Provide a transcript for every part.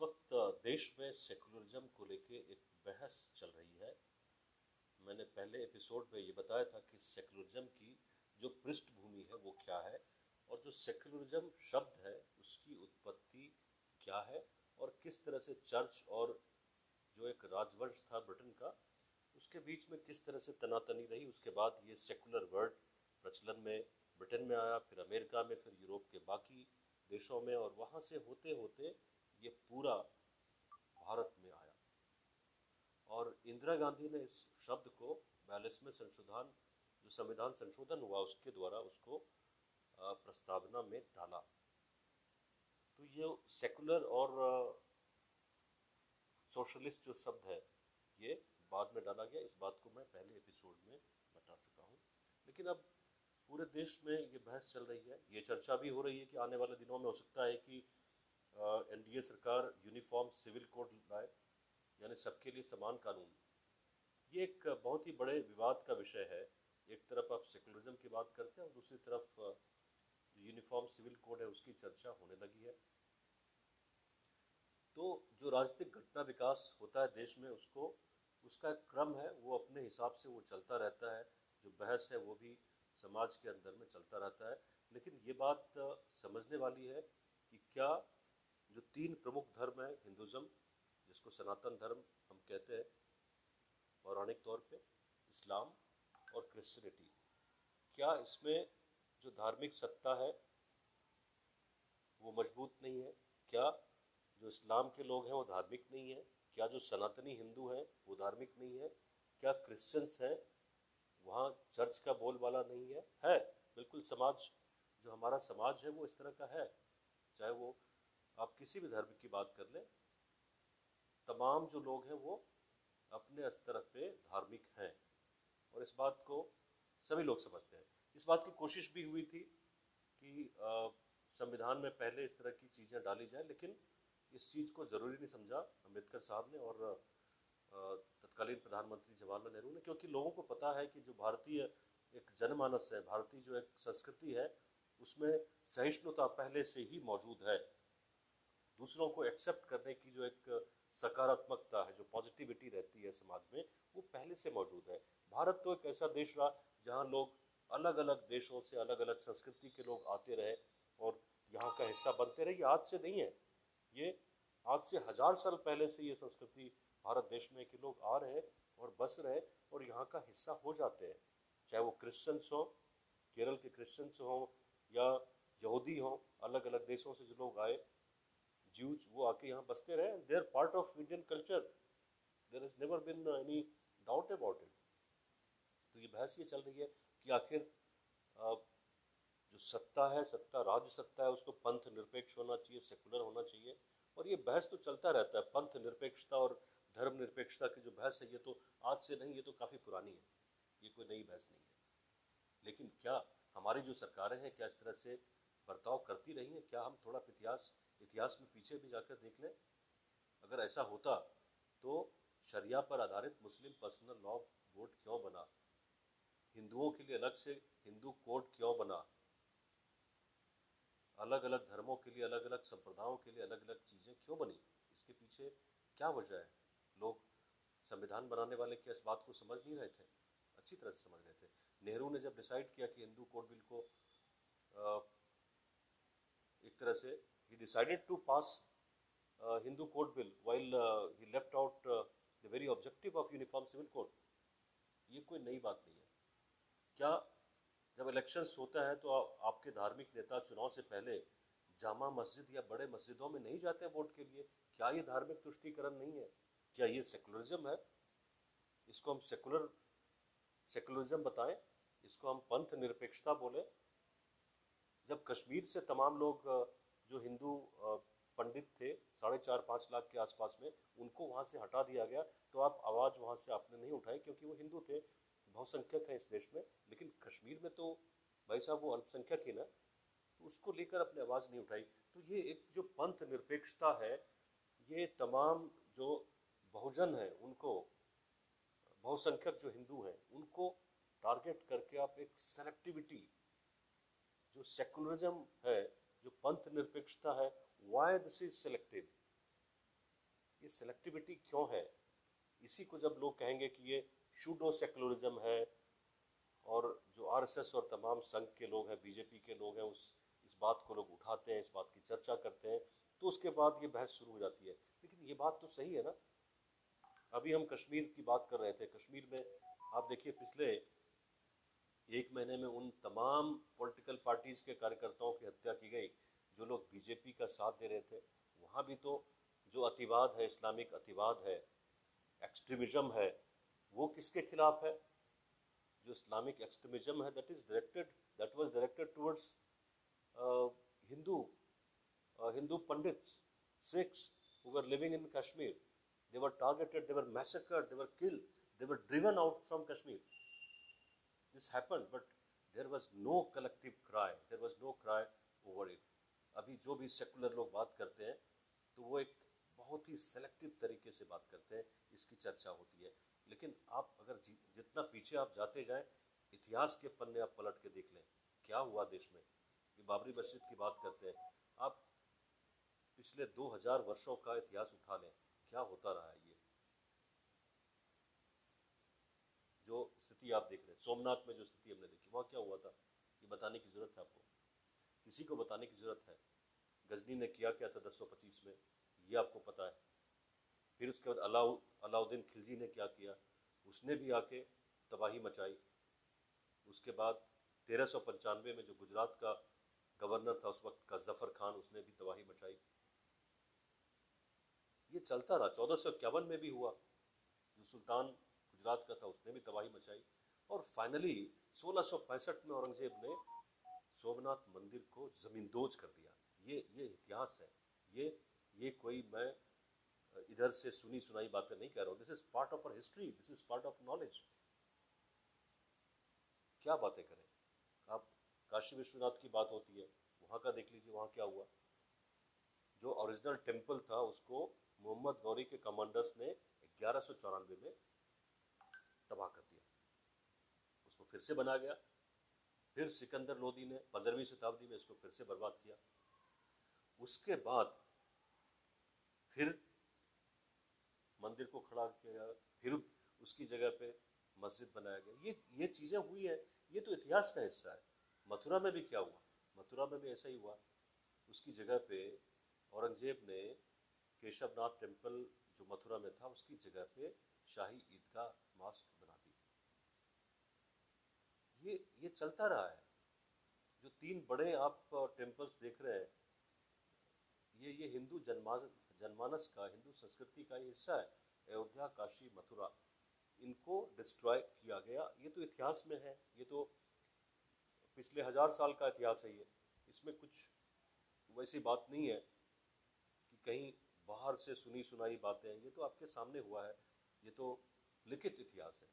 वक्त देश में सेकुलरिज्म को लेके एक बहस चल रही है। मैंने पहले एपिसोड में ये बताया था कि सेकुलरिज्म की जो पृष्ठभूमि है वो क्या है और जो सेकुलरिज्म शब्द है उसकी उत्पत्ति क्या है और किस तरह से चर्च और जो एक राजवंश था ब्रिटेन का, उसके बीच में किस तरह से तनातनी रही। उसके बाद ये सेकुलर वर्ड प्रचलन में ब्रिटेन में आया, फिर अमेरिका में, फिर यूरोप के बाकी देशों में और वहाँ से होते होते ये पूरा भारत में आया। और इंदिरा गांधी ने इस शब्द को बयालीसवें संशोधन, जो संविधान संशोधन हुआ उसके द्वारा उसको प्रस्तावना में डाला। तो ये सेकुलर और सोशलिस्ट जो शब्द है, ये बाद में डाला गया। इस बात को मैं पहले एपिसोड में बता चुका हूँ। लेकिन अब पूरे देश में ये बहस चल रही है। ये चर्चा भी हो रही है कि आने वाले दिनों में हो सकता है कि एनडीए सरकार यूनिफॉर्म सिविल कोड लाए, यानी सबके लिए समान कानून। ये एक बहुत ही बड़े विवाद का विषय है। एक तरफ़ आप सेकुलरिज्म की बात करते हैं और दूसरी तरफ़ यूनिफॉर्म सिविल कोड है, उसकी चर्चा होने लगी है। तो जो राजनीतिक घटना विकास होता है देश में, उसको, उसका एक क्रम है, वो अपने हिसाब से वो चलता रहता है। जो बहस है, वो भी समाज के अंदर में चलता रहता है। लेकिन ये बात समझने वाली है कि क्या जो तीन प्रमुख धर्म है, हिंदुज़म, जिसको सनातन धर्म हम कहते हैं, पौराणिक तौर पे, इस्लाम और क्रिश्चियनिटी क्या इसमें जो धार्मिक सत्ता है, वो मज़बूत नहीं है? क्या जो इस्लाम के लोग हैं, वो धार्मिक नहीं है? क्या जो सनातनी हिंदू हैं, वो धार्मिक नहीं है? क्या क्रिश्चियंस हैं, वहाँ चर्च का बोलबाला नहीं है? है, बिल्कुल समाज, जो हमारा समाज है, वो इस तरह का है। चाहे वो आप किसी भी धर्म की बात कर लें, तमाम जो लोग हैं वो अपने स्तर पे धार्मिक हैं। और इस बात को सभी लोग समझते हैं। इस बात की कोशिश भी हुई थी कि संविधान में पहले इस तरह की चीज़ें डाली जाए, लेकिन इस चीज़ को ज़रूरी नहीं समझा अंबेडकर साहब ने और तत्कालीन प्रधानमंत्री जवाहरलाल नेहरू ने, क्योंकि लोगों को पता है कि जो भारतीय एक जनमानस है, भारतीय जो एक संस्कृति है, उसमें सहिष्णुता पहले से ही मौजूद है। दूसरों को एक्सेप्ट करने की जो एक सकारात्मकता है, जो पॉजिटिविटी रहती है समाज में, वो पहले से मौजूद है। भारत तो एक ऐसा देश रहा जहाँ लोग अलग अलग देशों से अलग अलग संस्कृति के लोग आते रहे और यहाँ का हिस्सा बनते रहे। ये आज से नहीं है। ये आज से हज़ार साल पहले से ये संस्कृति भारत देश में के लोग आ रहे और बस रहे और यहाँ का हिस्सा हो जाते हैं। चाहे वो क्रिश्चियंस हो, केरल के क्रिश्चियंस हों या यहूदी हों अलग अलग देशों से जो लोग आए ज्यूज वो आके यहाँ बसते रहे they are part of Indian culture there is never been any doubt about it तो ये बहस ये चल रही है कि आखिर जो सत्ता है, सत्ता राज्य सत्ता है, उसको पंथ निरपेक्ष होना चाहिए सेकुलर होना चाहिए, और ये बहस तो चलता रहता है, पंथ निरपेक्षता और धर्म निरपेक्षता की जो बहस है, ये तो आज से नहीं, ये तो काफ़ी पुरानी है। ये कोई नई बहस नहीं है। लेकिन क्या हमारी जो सरकारें हैं, क्या इस तरह से बर्ताव करती रही हैं? क्या हम थोड़ा इतिहास इतिहास में पीछे भी जाकर देख लें। अगर ऐसा होता तो शरिया पर आधारित मुस्लिम पर्सनल लॉ बोर्ड क्यों बना? हिंदुओं के लिए अलग से हिंदू कोड क्यों बना? अलग अलग धर्मों के लिए अलग अलग संप्रदायों के लिए अलग अलग चीज़ें क्यों बनी? इसके पीछे क्या वजह है? लोग संविधान बनाने वाले क्या इस बात को समझ नहीं रहे थे? अच्छी तरह से समझ रहे थे। नेहरू ने जब डिसाइड किया कि हिंदू कोड बिल को एक तरह से he decided to pass uh, Hindu code bill while uh, he left out uh, the very objective of uniform civil code. ये कोई नई बात नहीं है। क्या जब इलेक्शंस होता है तो आ, आपके धार्मिक नेता चुनाव से पहले जामा मस्जिद या बड़े मस्जिदों में नहीं जाते वोट के लिए? क्या ये धार्मिक तुष्टिकरण नहीं है? क्या ये सेकुलरिज्म है? इसको हम सेकुलर सेकुलरिज्म बताएँ इसको हम पंथ निरपेक्षता बोले। जब कश्मीर से तमाम लोग जो हिंदू पंडित थे, साढ़े चार, पाँच लाख के आसपास में, उनको वहाँ से हटा दिया गया। तो आप आवाज़ वहाँ से आपने नहीं उठाई क्योंकि वो हिंदू थे, बहुसंख्यक हैं इस देश में, लेकिन कश्मीर में तो भाई साहब वो अल्पसंख्यक ही ना तो उसको लेकर अपने आवाज़ नहीं उठाई। तो ये एक जो पंथ निरपेक्षता है, ये तमाम जो बहुजन है, उनको, बहुसंख्यक जो हिंदू हैं, उनको टारगेट करके आप एक सेलेक्टिविटी, जो सेकुलरिज्म है जो पंथ निरपेक्षता है वाई दिस इज़ सिलेक्टेड ये सेलेक्टिविटी क्यों है? इसी को जब लोग कहेंगे कि ये शूडो सेकुलरिज्म है, और जो आरएसएस और तमाम संघ के लोग हैं बीजेपी के लोग हैं, उस, इस बात को लोग उठाते हैं, इस बात की चर्चा करते हैं तो उसके बाद ये बहस शुरू हो जाती है। लेकिन ये बात तो सही है ना? अभी हम कश्मीर की बात कर रहे थे। कश्मीर में आप देखिए, पिछले एक महीने में उन तमाम पॉलिटिकल पार्टीज़ के कार्यकर्ताओं की हत्या की गई जो लोग बीजेपी का साथ दे रहे थे वहाँ भी तो जो अतिवाद है इस्लामिक अतिवाद है एक्सट्रीमिज्म है वो किसके खिलाफ है जो इस्लामिक एक्सट्रीमिज्म है that is directed that was directed towards Hindu Hindu Pandits Sikhs who were living in Kashmir. They were targeted, they were massacred, they were they were driven out from Kashmir. This happened, but there was no collective cry, there was no cry over it. अभी जो भी secular लोग बात करते हैं तो वो एक बहुत ही सेलेक्टिव तरीके से बात करते हैं इसकी चर्चा होती है। लेकिन आप अगर जितना पीछे आप जाते जाएँ इतिहास के पन्ने आप पलट के देख लें क्या हुआ देश में? ये बाबरी मस्जिद की बात करते हैं। आप पिछले 2000 वर्षों का इतिहास उठा लें क्या होता रहा है ये जो स्थिति आप देख रहे हैं। सोमनाथ में जो स्थिति हमने देखी, वहाँ क्या हुआ था? ये बताने की ज़रूरत है आपको। किसी को बताने की ज़रूरत है। गजनी ने किया क्या था दस सौ पच्चीस में? ये आपको पता है। फिर उसके बाद अलाउ, अलाउद्दीन खिलजी ने क्या किया? उसने भी आके तबाही मचाई। उसके बाद तेरह सौ पंचानवे में जो गुजरात का गवर्नर था उस वक्त का ज़फ़र खान, उसने भी तबाही मचाई। ये चलता रहा। चौदह सौ इक्यावन में भी हुआ। जो सुल्तान गुजरात का था, उसने भी तबाही मचाई। और फाइनली सोलह में औरंगज़ेब ने सोमनाथ मंदिर को जमींदोज कर दिया। ये ये इतिहास है। ये ये कोई मैं इधर से सुनी सुनाई बातें नहीं कह रहा हूँ। This is part of our history this is part of knowledge क्या बातें करें? आप, काशी विश्वनाथ की बात होती है। वहाँ का देख लीजिए, वहाँ क्या हुआ। जो ओरिजिनल टेंपल था, उसको मोहम्मद गौरी के कमांडर्स ने ग्यारह में तबाह कर दिया। उसको फिर से बना गया। फिर सिकंदर लोदी ने पंद्रहवीं शताब्दी में इसको फिर से बर्बाद किया। उसके बाद फिर मंदिर को खड़ा किया गया फिर उसकी जगह पे मस्जिद बनाया गया। ये ये चीज़ें हुई है। ये तो इतिहास का हिस्सा है। मथुरा में भी क्या हुआ? मथुरा में भी ऐसा ही हुआ। उसकी जगह पे औरंगज़ेब ने केशवनाथ टेंपल जो मथुरा में था, उसकी जगह पे शाही ईदगाह मास्क ये ये चलता रहा है। जो तीन बड़े आप टेम्पल्स देख रहे हैं, ये ये हिंदू जनमानस जनमानस का, हिंदू संस्कृति का हिस्सा है, अयोध्या, काशी, मथुरा। इनको डिस्ट्रॉय किया गया। ये तो इतिहास में है, ये तो पिछले हज़ार साल का इतिहास है ये। इसमें कुछ वैसी बात नहीं है कि कहीं बाहर से सुनी सुनाई बातें ये तो आपके सामने हुआ है, ये तो लिखित इतिहास है।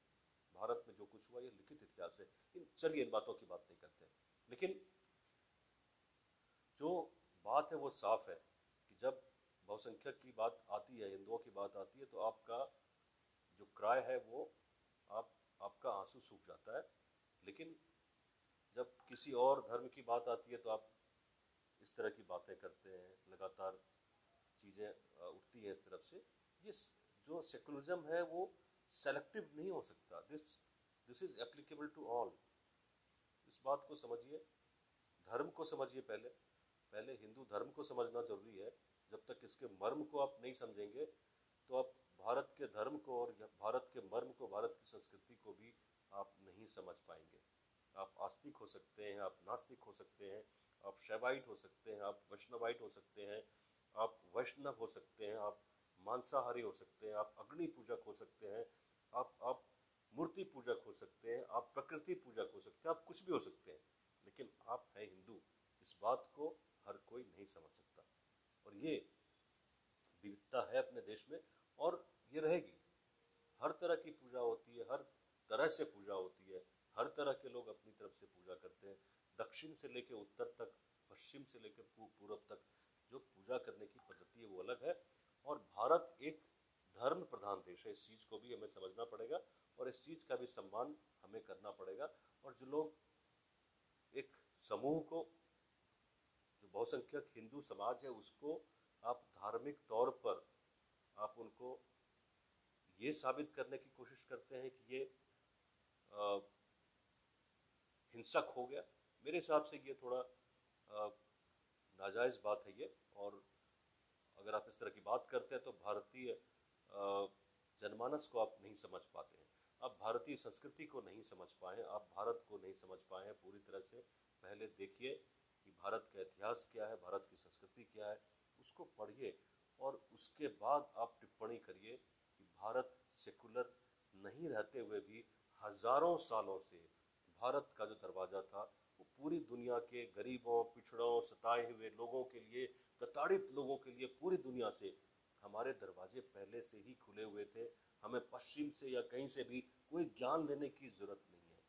भारत में जो कुछ हुआ, ये लिखित इतिहास है। इन, चलिए इन बातों की बात नहीं करते लेकिन जो बात है वो साफ़ है कि जब बहुसंख्यक की बात आती है, हिंदुओं की बात आती है तो आपका जो क्राय है वो आप, आपका आँसू सूख जाता है। लेकिन जब किसी और धर्म की बात आती है तो आप इस तरह की बातें करते हैं, लगातार चीज़ें उठती हैं इस तरफ़ से। ये जो सेकुलरिज्म है वो सेलेक्टिव नहीं हो सकता। This this is applicable to all इस बात को समझिए। धर्म को समझिए पहले। पहले हिंदू धर्म को समझना ज़रूरी है। जब तक इसके मर्म को आप नहीं समझेंगे तो आप भारत के धर्म को और भारत के मर्म को, भारत की संस्कृति को भी आप नहीं समझ पाएँगे। आप आस्तिक हो सकते हैं, आप नास्तिक हो सकते हैं, आप शैवाइट हो सकते हैं, आप वैष्णवाइट हो सकते हैं, आप वैष्णव हो सकते हैं, आप मांसाहारी हो सकते हैं, आप अग्नि पूजक हो सकते हैं आप आप मूर्ति पूजक हो सकते हैं, आप प्रकृति पूजक हो सकते हैं, आप कुछ भी हो सकते हैं, लेकिन आप हैं हिंदू, इस बात को हर कोई नहीं समझ सकता। और ये विविधता है अपने देश में, और ये रहेगी। हर तरह की पूजा होती है, हर तरह से पूजा होती है, हर तरह के लोग अपनी तरफ़ से पूजा करते हैं, दक्षिण से लेकर उत्तर तक, पश्चिम से लेकर पूर्व तक, जो पूजा करने की पद्धति है वो अलग है। और भारत एक धर्म प्रधान देश है। इस चीज़ को भी हमें समझना पड़ेगा और इस चीज़ का भी सम्मान हमें करना पड़ेगा। और जो लोग, एक समूह को, जो बहुसंख्यक हिंदू समाज है, उसको आप धार्मिक तौर पर, आप उनको ये साबित करने की कोशिश करते हैं कि ये हिंसक हो गया। मेरे हिसाब से ये थोड़ा नाजायज़ बात है ये। और अगर आप इस तरह की बात करते हैं तो भारतीय जनमानस को आप नहीं समझ पाते हैं। आप भारतीय संस्कृति को नहीं समझ पाए आप भारत को नहीं समझ पाए हैं। पूरी तरह से पहले देखिए कि भारत का इतिहास क्या है, भारत की संस्कृति क्या है, उसको पढ़िए और उसके बाद आप टिप्पणी करिए कि भारत सेकुलर नहीं रहते हुए भी हज़ारों सालों से भारत का जो दरवाज़ा था, वो पूरी दुनिया के गरीबों, पिछड़ों, सताए हुए लोगों के लिए, प्रताड़ित लोगों के लिए पूरी दुनिया से हमारे दरवाजे पहले से ही खुले हुए थे। हमें पश्चिम से या कहीं से भी कोई ज्ञान लेने की ज़रूरत नहीं है।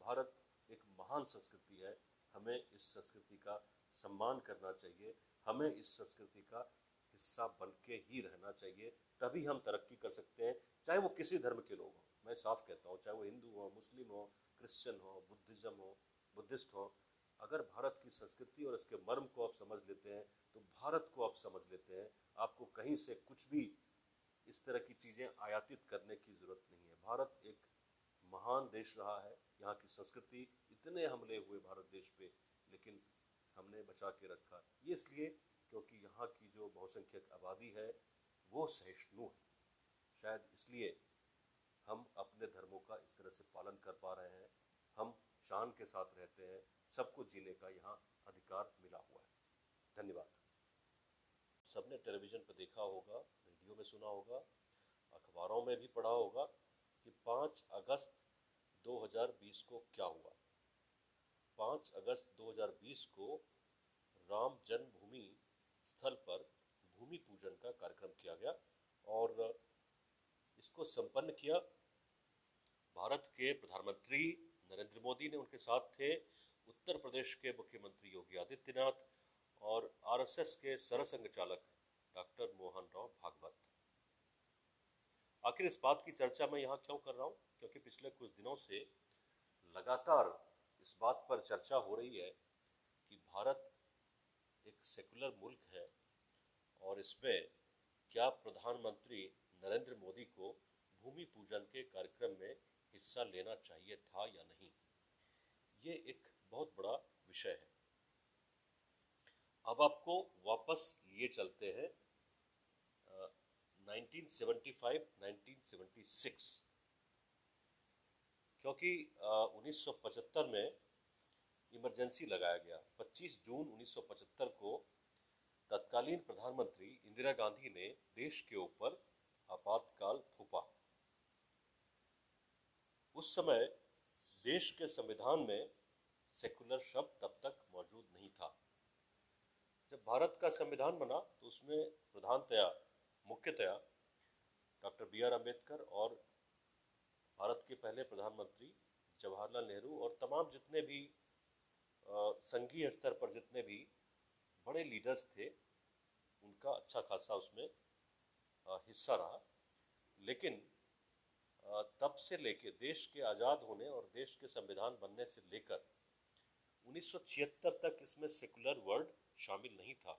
भारत एक महान संस्कृति है। हमें इस संस्कृति का सम्मान करना चाहिए। हमें इस संस्कृति का हिस्सा बन के ही रहना चाहिए। तभी हम तरक्की कर सकते हैं, चाहे वो किसी धर्म के लोग हों। मैं साफ़ कहता हूँ, चाहे वो हिंदू हो, मुस्लिम हो, क्रिश्चियन हो, बुद्धिज़्म हो, बुद्धिस्ट हो अगर भारत की संस्कृति और इसके मर्म को आप समझ लेते हैं तो भारत को आप समझ लेते हैं। आपको कहीं से कुछ भी इस तरह की चीज़ें आयातित करने की ज़रूरत नहीं है। भारत एक महान देश रहा है। यहाँ की संस्कृति इतने हमले हुए भारत देश पे, लेकिन हमने बचा के रखा। ये इसलिए क्योंकि यहाँ की जो बहुसंख्यक आबादी है, वो सहिष्णु है। शायद इसलिए हम अपने धर्मों का इस तरह से पालन कर पा रहे हैं। हम शान के साथ रहते हैं। सबको जीने का यहाँ अधिकार मिला हुआ है। धन्यवाद। सबने टेलीविज़न पर देखा होगा, रेडियो में सुना होगा, अखबारों में भी पढ़ा होगा कि पाँच अगस्त 2020 को क्या हुआ। पाँच अगस्त 2020 को राम जन्मभूमि स्थल पर भूमि पूजन का कार्यक्रम किया गया और इसको संपन्न किया। भारत के प्रधानमंत्री नरेंद्र मोदी ने उनके साथ थे उत्तर प्रदेश के मुख्यमंत्री योगी आदित्यनाथ और आरएसएस के सरसंघ चालक डॉक्टर मोहन राव भागवत। आखिर इस बात की चर्चा मैं यहाँ क्यों कर रहा हूँ? क्योंकि पिछले कुछ दिनों से लगातार इस बात पर चर्चा हो रही है कि भारत एक सेकुलर मुल्क है और इसमें क्या प्रधानमंत्री नरेंद्र मोदी को भूमि पूजन के कार्यक्रम में हिस्सा लेना चाहिए था या नहीं? ये एक बहुत बड़ा विषय है। अब आपको वापस लिए चलते हैं uh, 1975-1976 क्योंकि 1975 में इमरजेंसी लगाया गया। 25 जून 1975 को तत्कालीन प्रधानमंत्री इंदिरा गांधी ने देश के ऊपर आपातकाल थोपा। उस समय देश के संविधान में सेकुलर शब्द तब तक मौजूद नहीं था। जब भारत का संविधान बना तो उसमें प्रधानतया, मुख्यतया, डॉक्टर बी आर अंबेडकर और भारत के पहले प्रधानमंत्री जवाहरलाल नेहरू और तमाम जितने भी संघीय स्तर पर जितने भी बड़े लीडर्स थे, उनका अच्छा खासा उसमें हिस्सा रहा। लेकिन तब से लेके, देश के आज़ाद होने और देश के संविधान बनने से लेकर 1976 तक इसमें सेकुलर वर्ड शामिल नहीं था।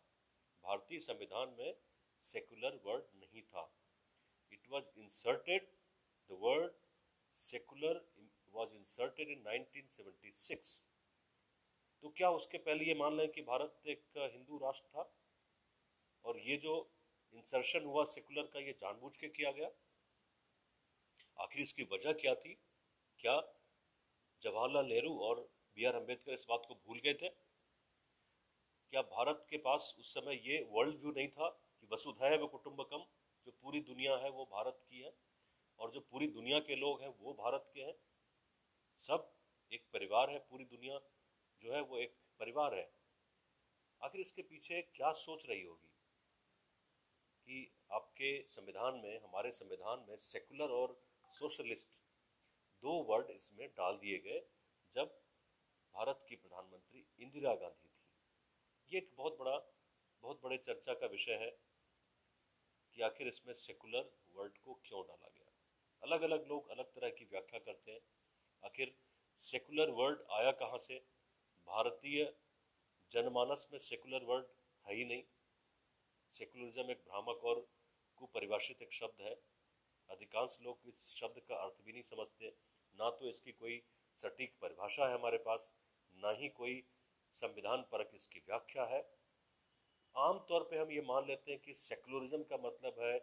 भारतीय संविधान में सेकुलर वर्ड नहीं था। It was inserted the word secular was inserted in 1976 तो क्या उसके पहले ये मान लें कि भारत एक हिंदू राष्ट्र था? और ये जो इंसर्शन हुआ सेकुलर का, ये जानबूझ के किया गया? आखिर इसकी वजह क्या थी? क्या जवाहरलाल नेहरू और बी आर अंबेडकर इस बात को भूल गए थे। क्या भारत के पास उस समय ये वर्ल्ड व्यू नहीं था कि वसुधैव कुटुंबकम, जो पूरी दुनिया है, वो भारत की है और जो पूरी दुनिया के लोग हैं, वो भारत के हैं। सब एक परिवार है, पूरी दुनिया जो है, वो एक परिवार है। आखिर इसके पीछे क्या सोच रही होगी कि आपके संविधान में, हमारे संविधान में सेकुलर और सोशलिस्ट दो वर्ड इसमें डाल दिए गए, जब भारत की प्रधानमंत्री इंदिरा गांधी थी। ये एक बहुत बड़ा, बहुत बड़े चर्चा का विषय है कि आखिर इसमें सेकुलर वर्ड को क्यों डाला गया? अलग अलग लोग अलग तरह की व्याख्या करते हैं। आखिर सेकुलर वर्ड आया कहाँ से? भारतीय जनमानस में सेकुलर वर्ड है ही नहीं। सेकुलरिज्म एक भ्रामक और कुपरिभाषित एक शब्द है। अधिकांश लोग इस शब्द का अर्थ भी नहीं समझते। ना तो इसकी कोई सटीक परिभाषा है हमारे पास ना ही कोई संविधान परक इसकी व्याख्या है। आमतौर पे हम ये मान लेते हैं कि सेकुलरिज्म का मतलब है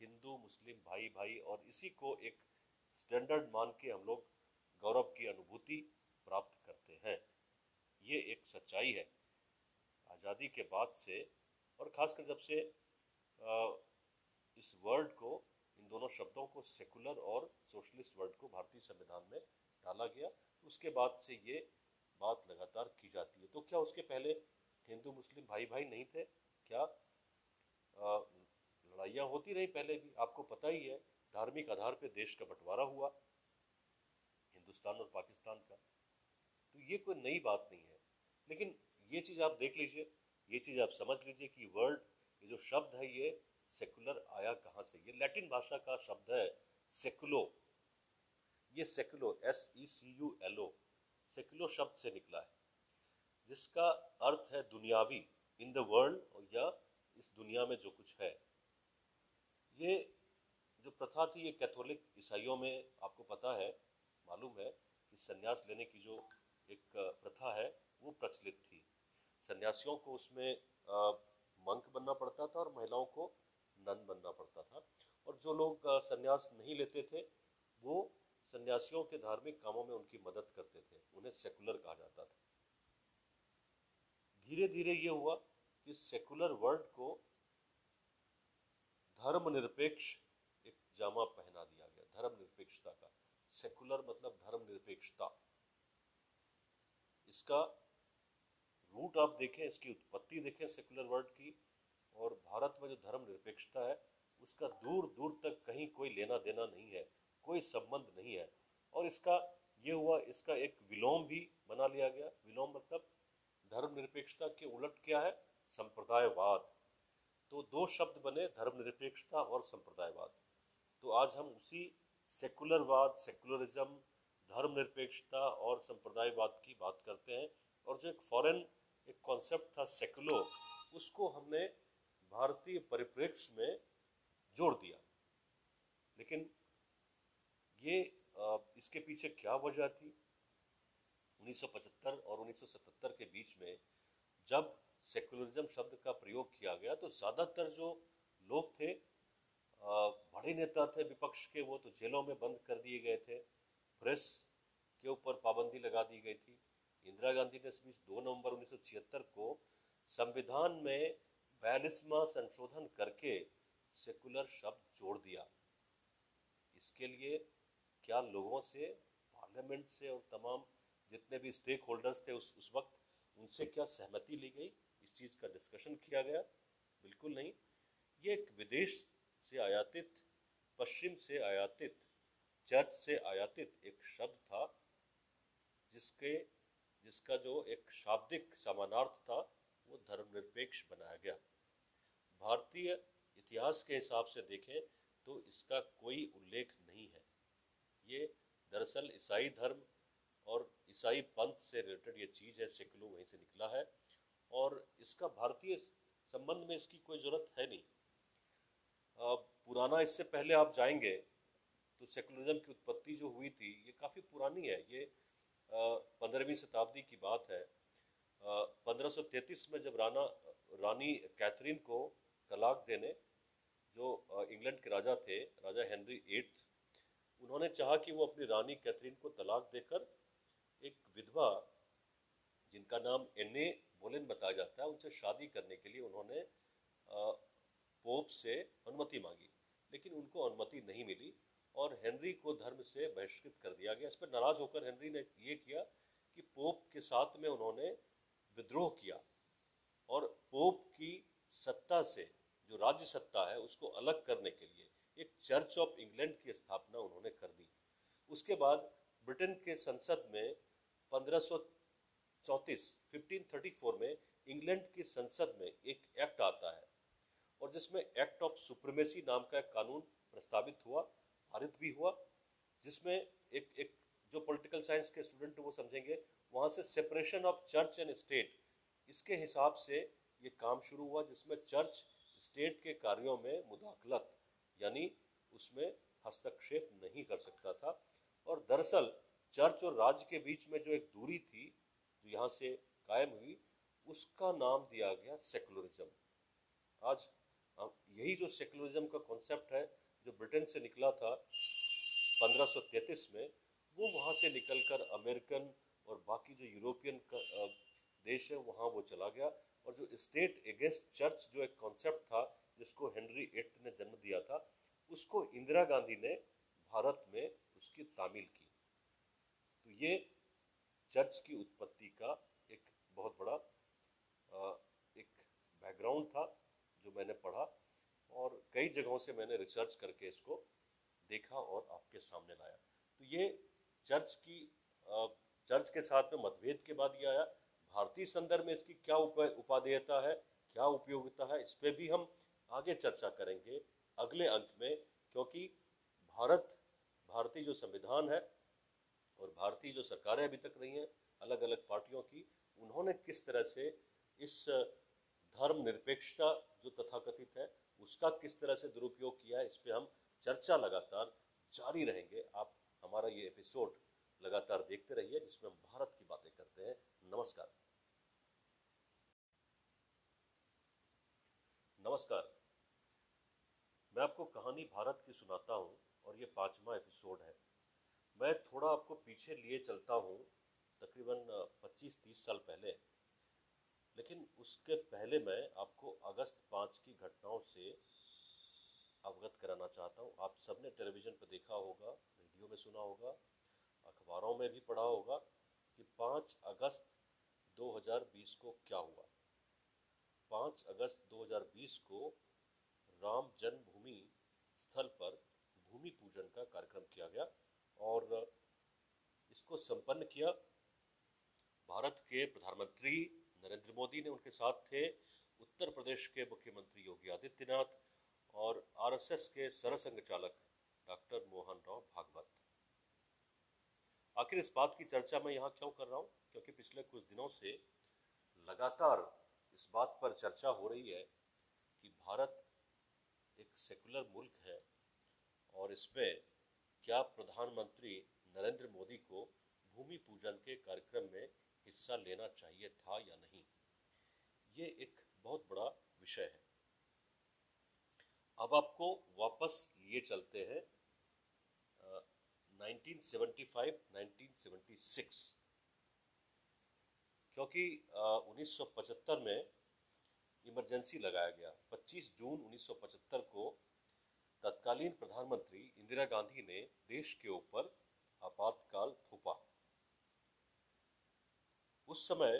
हिंदू, मुस्लिम भाई भाई और इसी को एक स्टैंडर्ड मान के हम लोग गौरव की अनुभूति प्राप्त करते हैं। ये एक सच्चाई है। आज़ादी के बाद से और ख़ासकर जब से इस वर्ड को, इन दोनों शब्दों को सेकुलर और सोशलिस्ट वर्ड को भारतीय संविधान में डाला गया उसके बाद से ये बात लगातार की जाती है। तो क्या उसके पहले हिंदू, मुस्लिम भाई भाई नहीं थे? क्या लड़ाइयाँ होती रही पहले भी? आपको पता ही है, धार्मिक आधार पे देश का बंटवारा हुआ, हिंदुस्तान और पाकिस्तान का। तो ये कोई नई बात नहीं है। लेकिन ये चीज़ आप देख लीजिए, ये चीज़ आप समझ लीजिए कि वर्ड ये जो शब्द है, ये सेकुलर आया कहाँ से? ये लैटिन भाषा का शब्द है, सेकुलो। ये सेकुलो, S E C U L O. सेकुलो शब्द से निकला है, जिसका अर्थ है दुनियावी इन द वर्ल्ड या इस दुनिया में जो कुछ है। ये जो प्रथा थी, ये कैथोलिक ईसाइयों में आपको पता है, मालूम है, कि संन्यास लेने की जो एक प्रथा है, वो प्रचलित थी। सन्यासियों को उसमें मंक बनना पड़ता था और महिलाओं को नन बनना पड़ता था। और जो लोग सन्यास नहीं लेते थे, वो सन्यासियों के धार्मिक कामों में उनकी मदद करते थे, उन्हें सेकुलर कहा जाता था। धीरे धीरे ये हुआ कि सेकुलर वर्ड को धर्मनिरपेक्ष एक जामा पहना दिया गया, धर्मनिरपेक्षता का। सेकुलर मतलब धर्मनिरपेक्षता। इसका रूट आप देखें, इसकी उत्पत्ति देखें सेकुलर वर्ड की, और भारत में जो धर्म निरपेक्षता है, उसका दूर दूर तक कहीं कोई लेना देना नहीं है। कोई संबंध नहीं है। और इसका, ये हुआ, इसका एक विलोम भी बना लिया गया। विलोम मतलब धर्मनिरपेक्षता के उलट क्या है? संप्रदायवाद। तो दो शब्द बने, धर्मनिरपेक्षता और संप्रदायवाद। तो आज हम उसी सेकुलरवाद, सेकुलरिज्म, धर्मनिरपेक्षता और संप्रदायवाद की बात करते हैं। और जो एक फॉरेन एक कॉन्सेप्ट था सेकुलो, उसको हमने भारतीय परिप्रेक्ष्य में जोड़ दिया। लेकिन ये इसके पीछे क्या वजह थी? 1975 और 1977 के बीच में जब सेकुलरिज्म शब्द का प्रयोग किया गया तो ज़्यादातर जो लोग थे बड़े नेता थे विपक्ष के, वो तो जेलों में बंद कर दिए गए थे। प्रेस के ऊपर पाबंदी लगा दी गई थी। इंदिरा गांधी ने इस बीच दो नवंबर उन्नीस सौ छिहत्तर को संविधान में बयालीसवा संशोधन करके सेकुलर शब्द जोड़ दिया। इसके लिए क्या लोगों से, पार्लियामेंट से और तमाम जितने भी स्टेक होल्डर्स थे उस उस वक्त उनसे क्या सहमति ली गई? इस चीज़ का डिस्कशन किया गया? बिल्कुल नहीं। ये एक विदेश से आयातित, पश्चिम से आयातित, चर्च से आयातित एक शब्द था, जिसके, जिसका जो एक शाब्दिक समानार्थ था, वो धर्मनिरपेक्ष बनाया गया। भारतीय इतिहास के हिसाब से देखें तो इसका कोई उल्लेख नहीं है। ये दरअसल ईसाई धर्म और ईसाई पंथ से रिलेटेड ये चीज़ है सेकुलर वहीं से निकला है। और इसका भारतीय संबंध में इसकी कोई ज़रूरत है नहीं। पुराना इससे पहले आप जाएँगे तो सेकुलरिज्म की उत्पत्ति जो हुई थी, ये काफ़ी पुरानी है। ये पंद्रहवीं शताब्दी की बात है। पंद्रह में जब राना रानी कैथरीन को तलाक देने, जो इंग्लैंड के राजा थे, राजा हेनरी एट्थ उन्होंने चाहा कि वो अपनी रानी कैथरीन को तलाक देकर एक विधवा, जिनका नाम एने बोलेन बताया जाता है, उनसे शादी करने के लिए उन्होंने पोप से अनुमति मांगी। लेकिन उनको अनुमति नहीं मिली और हेनरी को धर्म से बहिष्कृत कर दिया गया। इस पर नाराज़ होकर हेनरी ने ये किया कि पोप के साथ में उन्होंने विद्रोह किया और पोप की सत्ता से, जो राज्य सत्ता है, उसको अलग करने के लिए एक चर्च ऑफ़ इंग्लैंड की स्थापना उन्होंने कर दी। उसके बाद ब्रिटेन के संसद में पंद्रह सौ चौंतीस फिफ्टीन में इंग्लैंड की संसद में एक एक्ट आता है और जिसमें एक्ट ऑफ़ सुप्रीमेसी नाम का एक कानून प्रस्तावित हुआ, पारित भी हुआ, जिसमें एक एक जो पॉलिटिकल साइंस के स्टूडेंट वो समझेंगे, वहाँ से separation of church and state, इसके हिसाब से ये काम शुरू हुआ, जिसमें चर्च, स्टेट के कार्यों में मुदाखलत यानी उसमें हस्तक्षेप नहीं कर सकता था। और दरअसल चर्च और राज्य के बीच में जो एक दूरी थी, जो यहाँ से कायम हुई, उसका नाम दिया गया सेकुलरिज्म आज यही जो सेकुलरिज्म का कॉन्सेप्ट है, जो ब्रिटेन से निकला था 1533 में, वो वहाँ से निकलकर अमेरिकन और बाकी जो यूरोपियन देश है, वहाँ वो चला गया। और जो स्टेट अगेंस्ट चर्च जो एक कॉन्सेप्ट था जिसको हेनरी एट ने जन्म दिया था, उसको इंदिरा गांधी ने भारत में उसकी तामील की। तो ये चर्च की उत्पत्ति का एक बहुत बड़ा एक बैकग्राउंड था जो मैंने पढ़ा और कई जगहों से मैंने रिसर्च करके इसको देखा और आपके सामने लाया। तो ये चर्च की चर्च के साथ में मतभेद के बाद ये आया। भारतीय संदर्भ में इसकी क्या उपादेयता है, क्या उपयोगिता है, इस पर भी हम आगे चर्चा करेंगे अगले अंक में, क्योंकि भारत, भारतीय जो संविधान है और भारतीय जो सरकारें अभी तक रही हैं अलग अलग पार्टियों की, उन्होंने किस तरह से इस धर्म निरपेक्षता जो तथाकथित है, उसका किस तरह से दुरुपयोग किया है, इस पर हम चर्चा लगातार जारी रहेंगे। आप हमारा ये एपिसोड लगातार देखते रहिए, जिसमें हम भारत की बातें करते हैं। नमस्कार। नमस्कार। मैं आपको कहानी भारत की सुनाता हूँ और ये पांचवा एपिसोड है। मैं थोड़ा आपको पीछे लिए चलता हूँ, तकरीबन 25-30 साल पहले। लेकिन उसके पहले मैं आपको अगस्त पाँच की घटनाओं से अवगत कराना चाहता हूँ। आप सबने टेलीविज़न पर देखा होगा, रेडियो में सुना होगा, अखबारों में भी पढ़ा होगा कि पाँच अगस्त 2020 को क्या हुआ। पाँच अगस्त 2020 को राम जन्मभूमि स्थल पर भूमि पूजन का कार्यक्रम किया गया और इसको संपन्न किया। भारत के प्रधानमंत्री नरेंद्र मोदी ने उनके साथ थे, उत्तर प्रदेश के मुख्यमंत्री योगी आदित्यनाथ और आरएसएस के सरसंघ चालक डॉक्टर मोहन राव भागवत। आखिर इस बात की चर्चा मैं यहाँ क्यों कर रहा हूँ? क्योंकि पिछले कुछ दिनों से लगातार इस बात पर चर्चा हो रही है कि भारत एक सेकुलर मुल्क है और इसमें क्या प्रधानमंत्री नरेंद्र मोदी को भूमि पूजन के कार्यक्रम में हिस्सा लेना चाहिए था या नहीं? ये एक बहुत बड़ा विषय है। अब आपको वापस लिए चलते हैं 1975-1976 क्योंकि उन्नीस सौ पचहत्तर में इमरजेंसी लगाया गया। 25 जून 1975 को तत्कालीन प्रधानमंत्री इंदिरा गांधी ने देश के ऊपर आपातकाल थोपा उस समय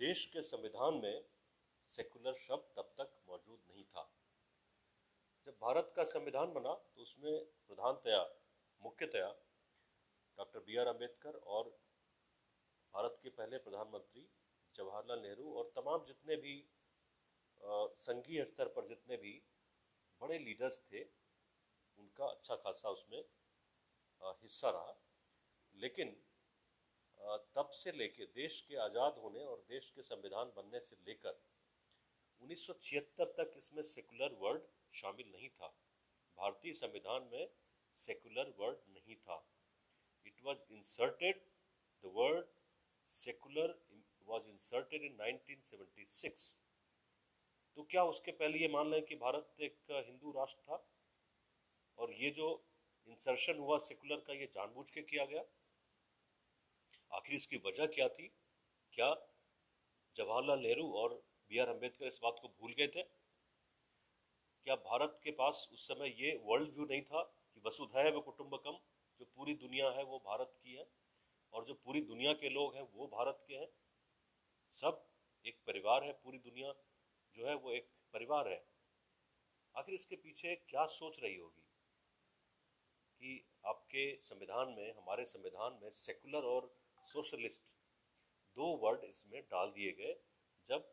देश के संविधान में सेकुलर शब्द तब तक मौजूद नहीं था। जब भारत का संविधान बना तो उसमें प्रधानतया, मुख्यतया डॉक्टर बी आर अंबेडकर और भारत के पहले प्रधानमंत्री जवाहरलाल नेहरू और तमाम जितने भी संघीय स्तर पर जितने भी बड़े लीडर्स थे, उनका अच्छा खासा उसमें हिस्सा रहा। लेकिन तब से लेके, देश के आज़ाद होने और देश के संविधान बनने से लेकर 1976 तक इसमें सेकुलर वर्ड शामिल नहीं था। भारतीय संविधान में सेकुलर वर्ड नहीं था। It was inserted the word secular was inserted in 1976 तो क्या उसके पहले ये मान लें कि भारत एक हिंदू राष्ट्र था और ये जो इंसर्शन हुआ सेकुलर का, ये जानबूझ के किया गया? आखिर इसकी वजह क्या थी? क्या जवाहरलाल नेहरू और बी आर अंबेडकर इस बात को भूल गए थे? क्या भारत के पास उस समय ये वर्ल्ड व्यू नहीं था कि वसुधैव कुटुंबकम, जो पूरी दुनिया है, वो भारत की है और जो पूरी दुनिया के लोग हैं, वो भारत के हैं? सब एक परिवार है, पूरी दुनिया जो है वो एक परिवार है। आखिर इसके पीछे क्या सोच रही होगी कि आपके संविधान में, हमारे संविधान में सेकुलर और सोशलिस्ट दो वर्ड इसमें डाल दिए गए जब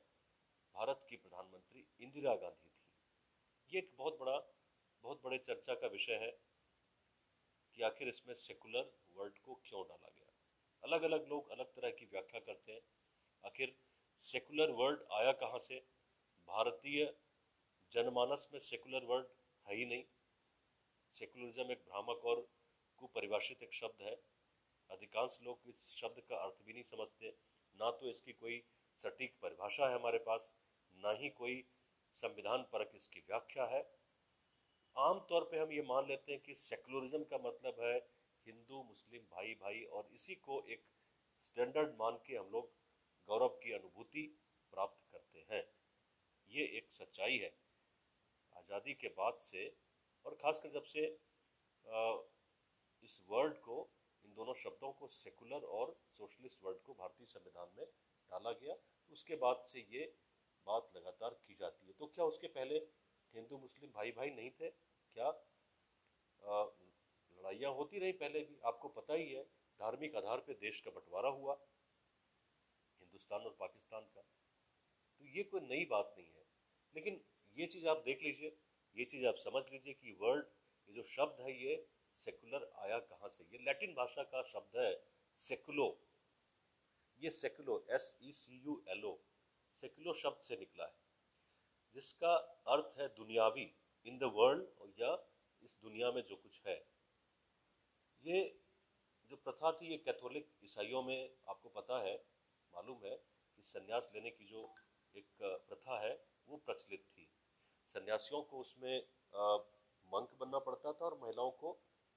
भारत की प्रधानमंत्री इंदिरा गांधी थी। ये एक बहुत बड़ा, बहुत बड़े चर्चा का विषय है कि आखिर इसमें सेकुलर वर्ड को क्यों डाला गया। अलग अलग लोग अलग तरह की व्याख्या करते हैं। आखिर सेकुलर वर्ड आया कहाँ से? भारतीय जनमानस में सेकुलर वर्ड है ही नहीं। सेकुलरिज्म एक भ्रामक और कुपरिभाषित एक शब्द है। अधिकांश लोग इस शब्द का अर्थ भी नहीं समझते। ना तो इसकी कोई सटीक परिभाषा है हमारे पास, ना ही कोई संविधान परक इसकी व्याख्या है। आमतौर पे हम ये मान लेते हैं कि सेकुलरिज्म का मतलब है हिंदू, मुस्लिम भाई भाई और इसी को एक स्टैंडर्ड मान के हम लोग गौरव की अनुभूति प्राप्त ये एक सच्चाई है। आज़ादी के बाद से और ख़ासकर जब से इस वर्ड को, इन दोनों शब्दों को, सेकुलर और सोशलिस्ट वर्ड को भारतीय संविधान में डाला गया उसके बाद से ये बात लगातार की जाती है। तो क्या उसके पहले हिंदू, मुस्लिम भाई भाई नहीं थे? क्या लड़ाइयाँ होती रही पहले भी? आपको पता ही है, धार्मिक आधार पे देश का बंटवारा हुआ, हिंदुस्तान और पाकिस्तान का। तो ये कोई नई बात नहीं है। लेकिन ये चीज़ आप देख लीजिए, ये चीज़ आप समझ लीजिए कि वर्ड ये जो शब्द है ये सेकुलर आया कहाँ से? ये लैटिन भाषा का शब्द है सेकुलो। ये सेकुलो S E C U L O सेकुलो शब्द से निकला है, जिसका अर्थ है दुनियावी इन द वर्ल्ड या इस दुनिया में जो कुछ है। ये जो प्रथा थी ये कैथोलिक ईसाइयों में, आपको पता है, मालूम है कि संन्यास लेने की जो एक प्रथा है वो प्रचलित थी। सन्यासियों को उसमें मंक बनना पड़ता था और महिलाओं को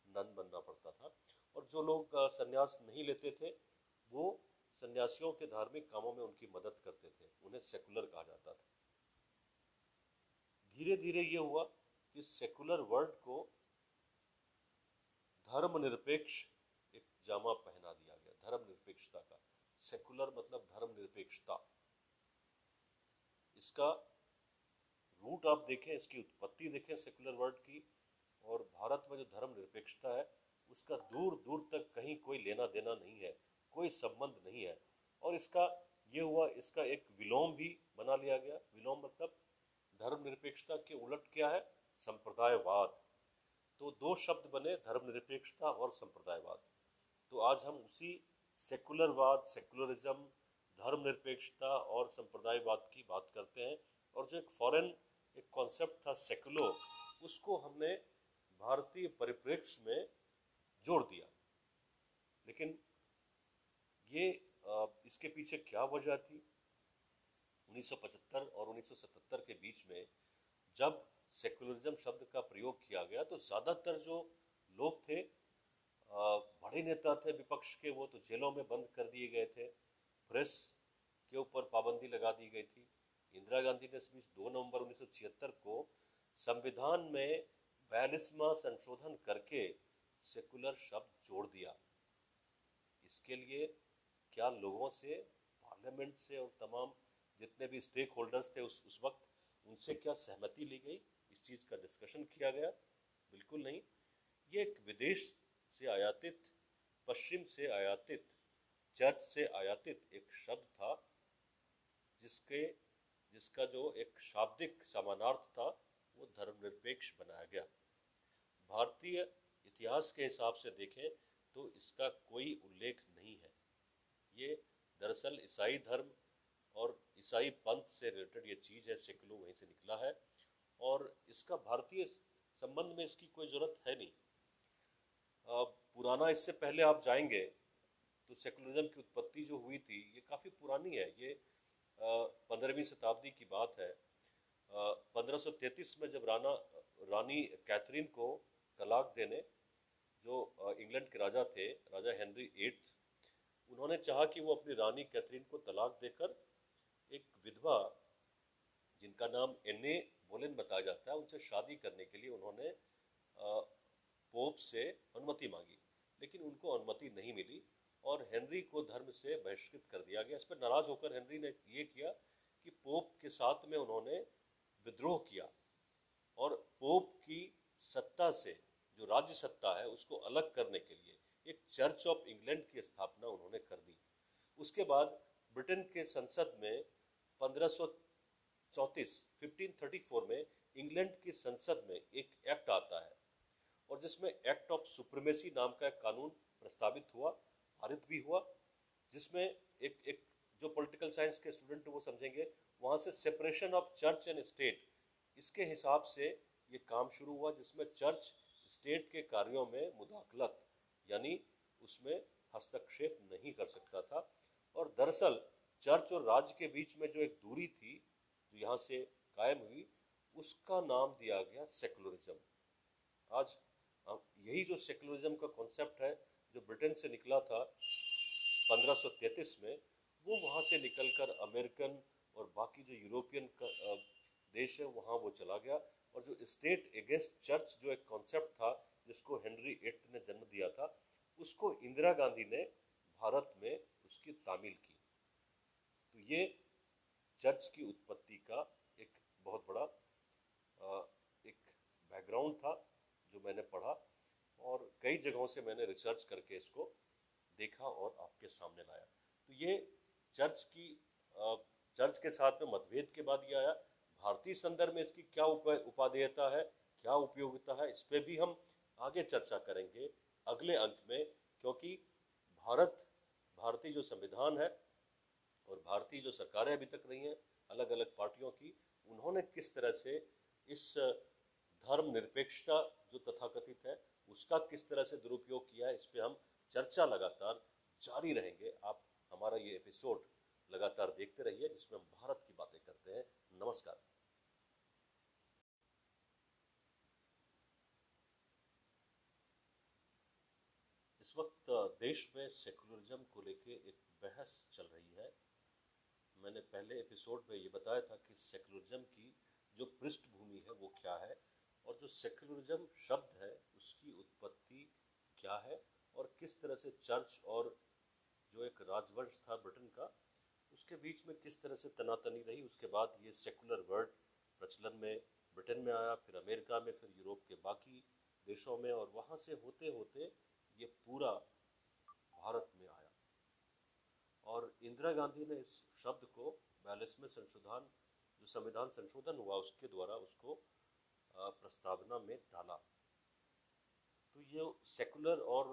नन बनना पड़ता था। और जो लोग सन्यास नहीं लेते थे, वो सन्यासियों के धार्मिक कामों में उनकी मदद करते थे। उन्हें सेकुलर कहा जाता था। धीरे धीरे ये हुआ कि सेकुलर वर्ड को धर्मनिरपेक्ष एक जामा पहना दिया गया, धर्मनिरपेक्षता का। सेकुलर मतलब धर्मनिरपेक्षता। इसका रूट आप देखें, इसकी उत्पत्ति देखें सेकुलर वर्ड की, और भारत में जो धर्म निरपेक्षता है, उसका दूर दूर तक कहीं कोई लेना देना नहीं है, कोई संबंध नहीं है। और इसका, ये हुआ, इसका एक विलोम भी बना लिया गया। विलोम मतलब धर्मनिरपेक्षता के उलट क्या है? संप्रदायवाद। तो दो शब्द बने धर्मनिरपेक्षता और संप्रदायवाद। तो आज हम उसी सेकुलरवाद सेकुलरिज्म धर्मनिरपेक्षता और संप्रदायवाद की बात करते हैं। और जो एक फॉरेन एक कॉन्सेप्ट था सेकुलर उसको हमने भारतीय परिप्रेक्ष्य में जोड़ दिया। लेकिन ये इसके पीछे क्या वजह थी? 1975 और 1977 के बीच में जब सेकुलरिज्म शब्द का प्रयोग किया गया तो ज़्यादातर जो लोग थे बड़े नेता थे विपक्ष के वो तो जेलों में बंद कर दिए गए थे। प्रेस के ऊपर पाबंदी लगा दी गई थी। इंदिरा गांधी ने इस दो नवंबर उन्नीस सौ छिहत्तर को संविधान में बयालीसवा संशोधन करके सेकुलर शब्द जोड़ दिया। इसके लिए क्या लोगों से, पार्लियामेंट से और तमाम जितने भी स्टेक होल्डर्स थे उस उस वक्त उनसे क्या सहमति ली गई? इस चीज़ का डिस्कशन किया गया। बिल्कुल नहीं। ये एक विदेश से आयातित, पश्चिम से आयातित, चर्च से आयातित एक शब्द था जिसके जिसका जो एक शाब्दिक समानार्थ था, वो धर्मनिरपेक्ष बनाया गया। भारतीय इतिहास के हिसाब से देखें तो इसका कोई उल्लेख नहीं है। ये दरअसल ईसाई धर्म और ईसाई पंथ से रिलेटेड ये चीज़ है सेकुलर वहीं से निकला है, और इसका भारतीय संबंध में इसकी कोई ज़रूरत है नहीं। पुराना इससे पहले आप जाएँगे तो सेकुलरिज्म की उत्पत्ति जो हुई थी, ये काफ़ी पुरानी है। ये पंद्रहवीं शताब्दी की बात है। पंद्रह में जब राना रानी कैथरीन को तलाक देने, जो इंग्लैंड के राजा थे, राजा हेनरी एट्थ उन्होंने चाहा कि वो अपनी रानी कैथरीन को तलाक देकर एक विधवा, जिनका नाम एने बोलेन बताया जाता है, उनसे शादी करने के लिए उन्होंने पोप से अनुमति मांगी। लेकिन उनको अनुमति नहीं मिली। और हेनरी को धर्म से बहिष्कृत कर दिया गया। इस पर नाराज़ होकर हेनरी ने ये किया कि पोप के साथ में उन्होंने विद्रोह किया और पोप की सत्ता से, जो राज्य सत्ता है, उसको अलग करने के लिए एक चर्च ऑफ़ इंग्लैंड की स्थापना उन्होंने कर दी। उसके बाद ब्रिटेन के संसद में पंद्रह सौ चौंतीस में इंग्लैंड की संसद में एक एक्ट आता है और जिसमें एक्ट ऑफ़ सुप्रीमेसी नाम का एक कानून प्रस्तावित हुआ। पारित भी हुआ, जिसमें एक एक जो पॉलिटिकल साइंस के स्टूडेंट वो समझेंगे, वहाँ से separation of church and state इसके हिसाब से ये काम शुरू हुआ, जिसमें चर्च स्टेट के कार्यों में मुदाखलत, यानी उसमें हस्तक्षेप नहीं कर सकता था। और दरअसल चर्च और राज्य के बीच में जो एक दूरी थी, जो यहाँ से कायम हुई, उसका नाम दिया गया सेकुलरिज्म आज यही जो सेकुलरिज्म का कॉन्सेप्ट है जो ब्रिटेन से निकला था 1533 में, वो वहाँ से निकलकर अमेरिकन और बाकी जो यूरोपियन देश है, वहाँ वो चला गया। और जो स्टेट अगेंस्ट चर्च जो एक कॉन्सेप्ट था, जिसको हेनरी एट ने जन्म दिया था, उसको इंदिरा गांधी ने भारत में उसकी तामील की। तो ये चर्च की उत्पत्ति का एक बहुत बड़ा एक बैकग्राउंड था, जो मैंने पढ़ा। और कई जगहों से मैंने रिसर्च करके इसको देखा और आपके सामने लाया। तो ये चर्च की चर्च के साथ में मतभेद के बाद ये आया। भारतीय संदर्भ में इसकी क्या उपादेयता है, क्या उपयोगिता है, इस पर भी हम आगे चर्चा करेंगे अगले अंक में, क्योंकि भारत, भारतीय जो संविधान है और भारतीय जो सरकारें अभी तक रही हैं अलग अलग पार्टियों की, उन्होंने किस तरह से इस, धर्म निरपेक्षता जो तथाकथित है उसका किस तरह से दुरुपयोग किया है, इस पर हम चर्चा लगातार जारी रहेंगे। आप हमारा ये एपिसोड लगातार देखते रहिए, जिसमें हम भारत की बातें करते हैं। नमस्कार। इस वक्त देश में सेकुलरिज्म को लेके एक बहस चल रही है। मैंने पहले एपिसोड में ये बताया था कि सेकुलरिज्म की जो पृष्ठभूमि है, वो क्या है? और जो सेकुलरिज्म शब्द है, उसकी उत्पत्ति क्या है और किस तरह से चर्च और जो एक राजवंश था ब्रिटेन का, उसके बीच में किस तरह से तनातनी रही, उसके बाद ये सेकुलर वर्ड प्रचलन में ब्रिटेन में आया, फिर अमेरिका में, फिर यूरोप के बाकी देशों में और वहाँ से होते होते ये पूरा भारत में आया। और इंदिरा गांधी ने इस शब्द को बयालीसवें संशोधन, जो संविधान संशोधन हुआ उसके द्वारा उसको प्रस्तावना में डाला। तो ये सेकुलर और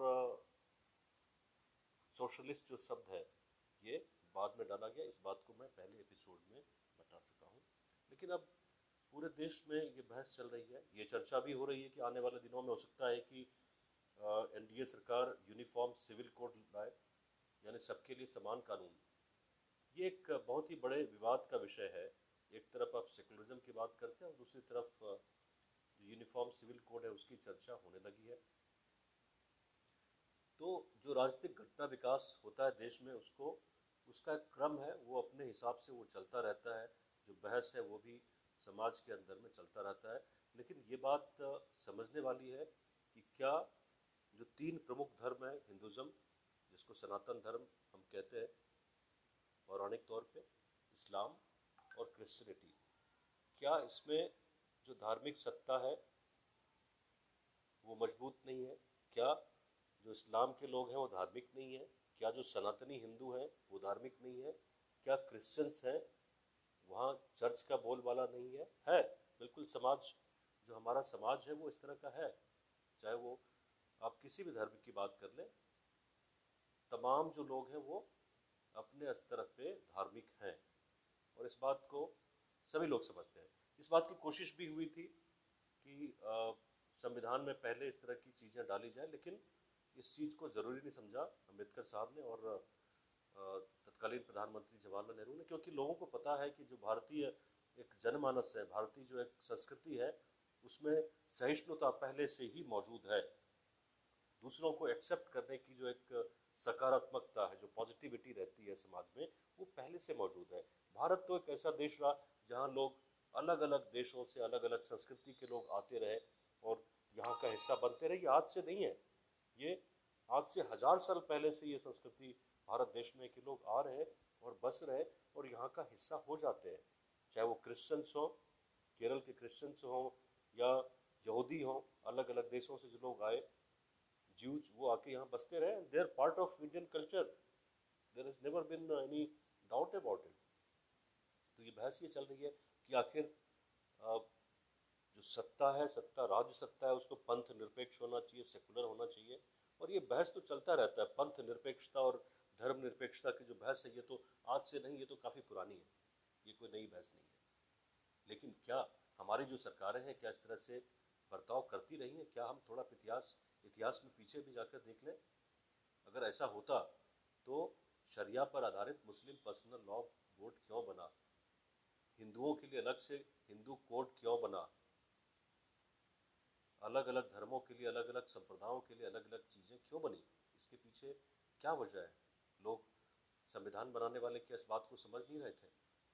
सोशलिस्ट जो शब्द है, ये बाद में डाला गया। इस बात को मैं पहले एपिसोड में बता चुका हूँ। लेकिन अब पूरे देश में ये बहस चल रही है। ये चर्चा भी हो रही है कि आने वाले दिनों में हो सकता है कि एनडीए सरकार यूनिफॉर्म सिविल कोड लाए, यानी सबके लिए समान कानून। ये एक बहुत ही बड़े विवाद का विषय है। एक तरफ़ आप सेकुलरिज्म की बात करते हैं और दूसरी तरफ़ यूनिफॉर्म सिविल कोड है, उसकी चर्चा होने लगी है। तो जो राजनीतिक घटना विकास होता है देश में, उसको, उसका क्रम है, वो अपने हिसाब से वो चलता रहता है। जो बहस है, वो भी समाज के अंदर में चलता रहता है। लेकिन ये बात समझने वाली है कि क्या जो तीन प्रमुख धर्म है, हिंदुज़म, जिसको सनातन धर्म हम कहते हैं, पौराणिक तौर पे, इस्लाम और क्रिश्चियनिटी, क्या इसमें जो धार्मिक सत्ता है, वो मज़बूत नहीं है। क्या जो इस्लाम के लोग हैं, वो धार्मिक नहीं है? क्या जो सनातनी हिंदू हैं, वो धार्मिक नहीं है? क्या क्रिश्चियंस हैं, वहाँ चर्च का बोलबाला नहीं है? है, बिल्कुल समाज, जो हमारा समाज है, वो इस तरह का है। चाहे वो आप किसी भी धर्म की बात कर लें, तमाम जो लोग हैं, वो अपने स्तर पे धार्मिक हैं। और इस बात को सभी लोग समझते हैं। इस बात की कोशिश भी हुई थी कि संविधान में पहले इस तरह की चीज़ें डाली जाए, लेकिन इस चीज़ को ज़रूरी नहीं समझा अंबेडकर साहब ने और तत्कालीन प्रधानमंत्री जवाहरलाल नेहरू ने, क्योंकि लोगों को पता है कि जो भारतीय एक जनमानस है, भारतीय जो एक संस्कृति है, उसमें सहिष्णुता पहले से ही मौजूद है। दूसरों को एक्सेप्ट करने की जो एक सकारात्मकता है, जो पॉजिटिविटी रहती है समाज में, वो पहले से मौजूद है। भारत तो एक ऐसा देश रहा जहाँ लोग अलग अलग देशों से अलग अलग संस्कृति के लोग आते रहे और यहाँ का हिस्सा बनते रहे। ये आज से नहीं है। ये आज से हज़ार साल पहले से ये संस्कृति भारत देश में के लोग आ रहे और बस रहे और यहाँ का हिस्सा हो जाते हैं। चाहे वो क्रिश्चियंस हों, केरल के क्रिश्चियंस हों या यहूदी हों अलग अलग देशों से जो लोग आए ज्यूज वो आके यहाँ बसते रहे। They are part of Indian culture there is never been any doubt about it तो ये बहस ये चल रही है। कि आखिर जो सत्ता है, सत्ता राज्य सत्ता है, उसको पंथ निरपेक्ष होना चाहिए, सेकुलर होना चाहिए और ये बहस तो चलता रहता है। पंथ निरपेक्षता और धर्म निरपेक्षता की जो बहस है, ये तो आज से नहीं, ये तो काफ़ी पुरानी है। ये कोई नई बहस नहीं है। लेकिन क्या हमारी जो सरकारें हैं, क्या इस तरह से बर्ताव करती रही हैं? क्या हम थोड़ा इतिहास इतिहास में पीछे भी जाकर देख लें? अगर ऐसा होता तो शरिया पर आधारित मुस्लिम पर्सनल लॉ बोर्ड क्यों बना? हिंदुओं के लिए अलग से हिंदू कोड क्यों बना? अलग अलग धर्मों के लिए अलग अलग संप्रदायों के लिए अलग अलग चीज़ें क्यों बनी? इसके पीछे क्या वजह है? लोग संविधान बनाने वाले क्या इस बात को समझ नहीं रहे थे?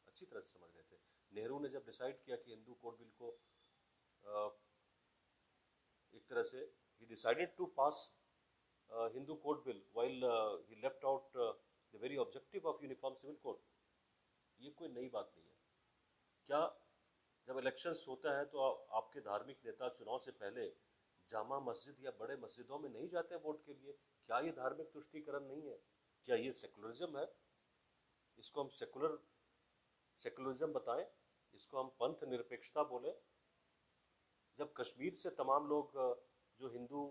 अच्छी तरह से समझ रहे थे। नेहरू ने जब डिसाइड किया कि हिंदू कोड बिल को एक तरह से ही decided to pass Hindu code bill while he left out the very objective of uniform civil code ये कोई नई बात नहीं क्या जब इलेक्शंस होता है तो आ, आपके धार्मिक नेता चुनाव से पहले जामा मस्जिद या बड़े मस्जिदों में नहीं जाते वोट के लिए? क्या ये धार्मिक तुष्टिकरण नहीं है? क्या ये सेकुलरिज्म है? इसको हम सेकुलर सेकुलरिज्म बताएँ? इसको हम पंथ निरपेक्षता बोले? जब कश्मीर से तमाम लोग जो हिंदू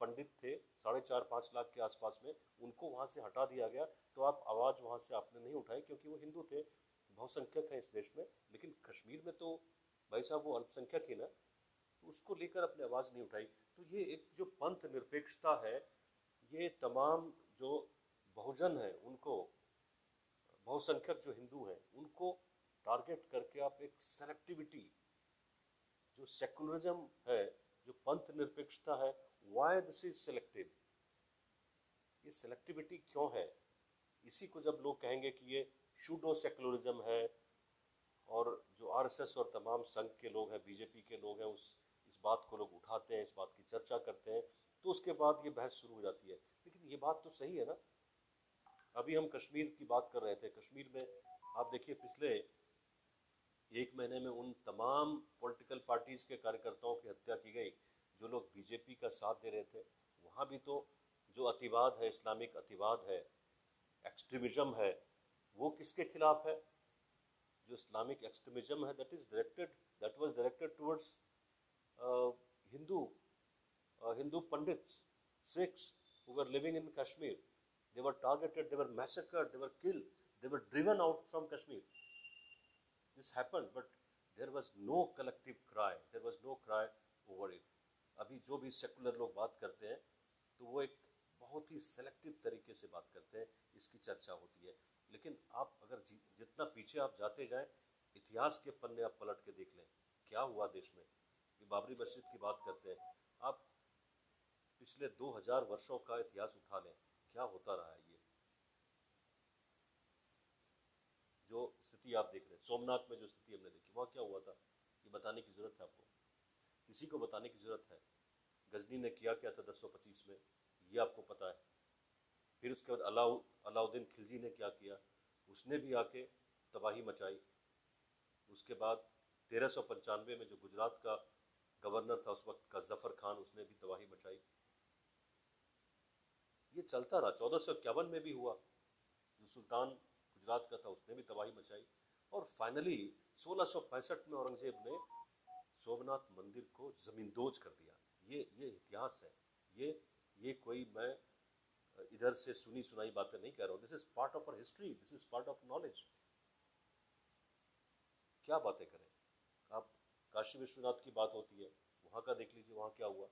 पंडित थे साढ़े चार पाँच लाख के आसपास में उनको वहाँ से हटा दिया गया तो आप आवाज़ वहाँ से आपने नहीं उठाई क्योंकि वो हिंदू थे। बहुसंख्यक हैं इस देश में, लेकिन कश्मीर में तो भाई साहब वो अल्पसंख्यक ही ना तो उसको लेकर अपनी आवाज़ नहीं उठाई। तो ये एक जो पंथ निरपेक्षता है, ये तमाम जो बहुजन है, उनको, बहुसंख्यक जो हिंदू हैं, उनको टारगेट करके आप एक सेलेक्टिविटी जो सेकुलरिज्म है, जो पंथ निरपेक्षता है वाई दिस इज़ सेलेक्टिव ये सेलेक्टिविटी क्यों है? इसी को जब लोग कहेंगे कि ये शूडो सेकुलरिज्म है, और जो आरएसएस और तमाम संघ के लोग हैं बीजेपी के लोग हैं, उस, इस बात को लोग उठाते हैं, इस बात की चर्चा करते हैं तो उसके बाद ये बहस शुरू हो जाती है। लेकिन ये बात तो सही है ना? अभी हम कश्मीर की बात कर रहे थे। कश्मीर में आप देखिए, पिछले एक महीने में उन तमाम पॉलिटिकल पार्टीज़ के कार्यकर्ताओं की हत्या की गई, जो लोग बीजेपी का साथ दे रहे थे। वहाँ भी तो जो अतिवाद है, इस्लामिक अतिवाद है एक्सट्रीमिज्म है वो किसके खिलाफ है? जो इस्लामिक एक्सट्रीमिज्म है that is directed that was directed towards Hindu Hindu Pandit Sikhs were living in Kashmir they were targeted they were massacre they were kill they were driven out from Kashmir this happen but there was no collective cry there was no cry over it अभी जो भी secular लोग बात करते हैं तो वो एक बहुत ही सेलेक्टिव तरीके से बात करते हैं, इसकी चर्चा होती है। लेकिन आप अगर जितना पीछे आप जाते जाएँ, इतिहास के पन्ने आप पलट के देख लें, क्या हुआ देश में? ये बाबरी मस्जिद की बात करते हैं। आप पिछले 2000 वर्षों का इतिहास उठा लें, क्या होता रहा है ये? जो स्थिति आप देख रहे हैं, सोमनाथ में जो स्थिति हमने देखी, वहाँ क्या हुआ था? ये बताने की ज़रूरत है आपको? किसी को बताने की ज़रूरत है? गजनी ने किया क्या था 1025 में? ये आपको पता है। फिर उसके बाद अलाउ, अलाउद्दीन खिलजी ने क्या किया? उसने भी आके तबाही मचाई। उसके बाद तेरह सौ पंचानवे में जो गुजरात का गवर्नर था, उस वक्त का ज़फ़र खान, उसने भी तबाही मचाई। ये चलता रहा। चौदह सौ इक्यावन में भी हुआ। जो सुल्तान गुजरात का था, उसने भी तबाही मचाई। और फाइनली सोलह सौ पैंसठ में औरंगज़ेब ने सोमनाथ मंदिर को जमींदोज कर दिया। ये ये इतिहास है। ये ये कोई मैं इधर से सुनी सुनाई बातें नहीं कह रहा हूँ। This is part of our history this is part of knowledge क्या बातें करें? आप काशी विश्वनाथ की बात होती है, वहाँ का देख लीजिए, वहाँ क्या हुआ?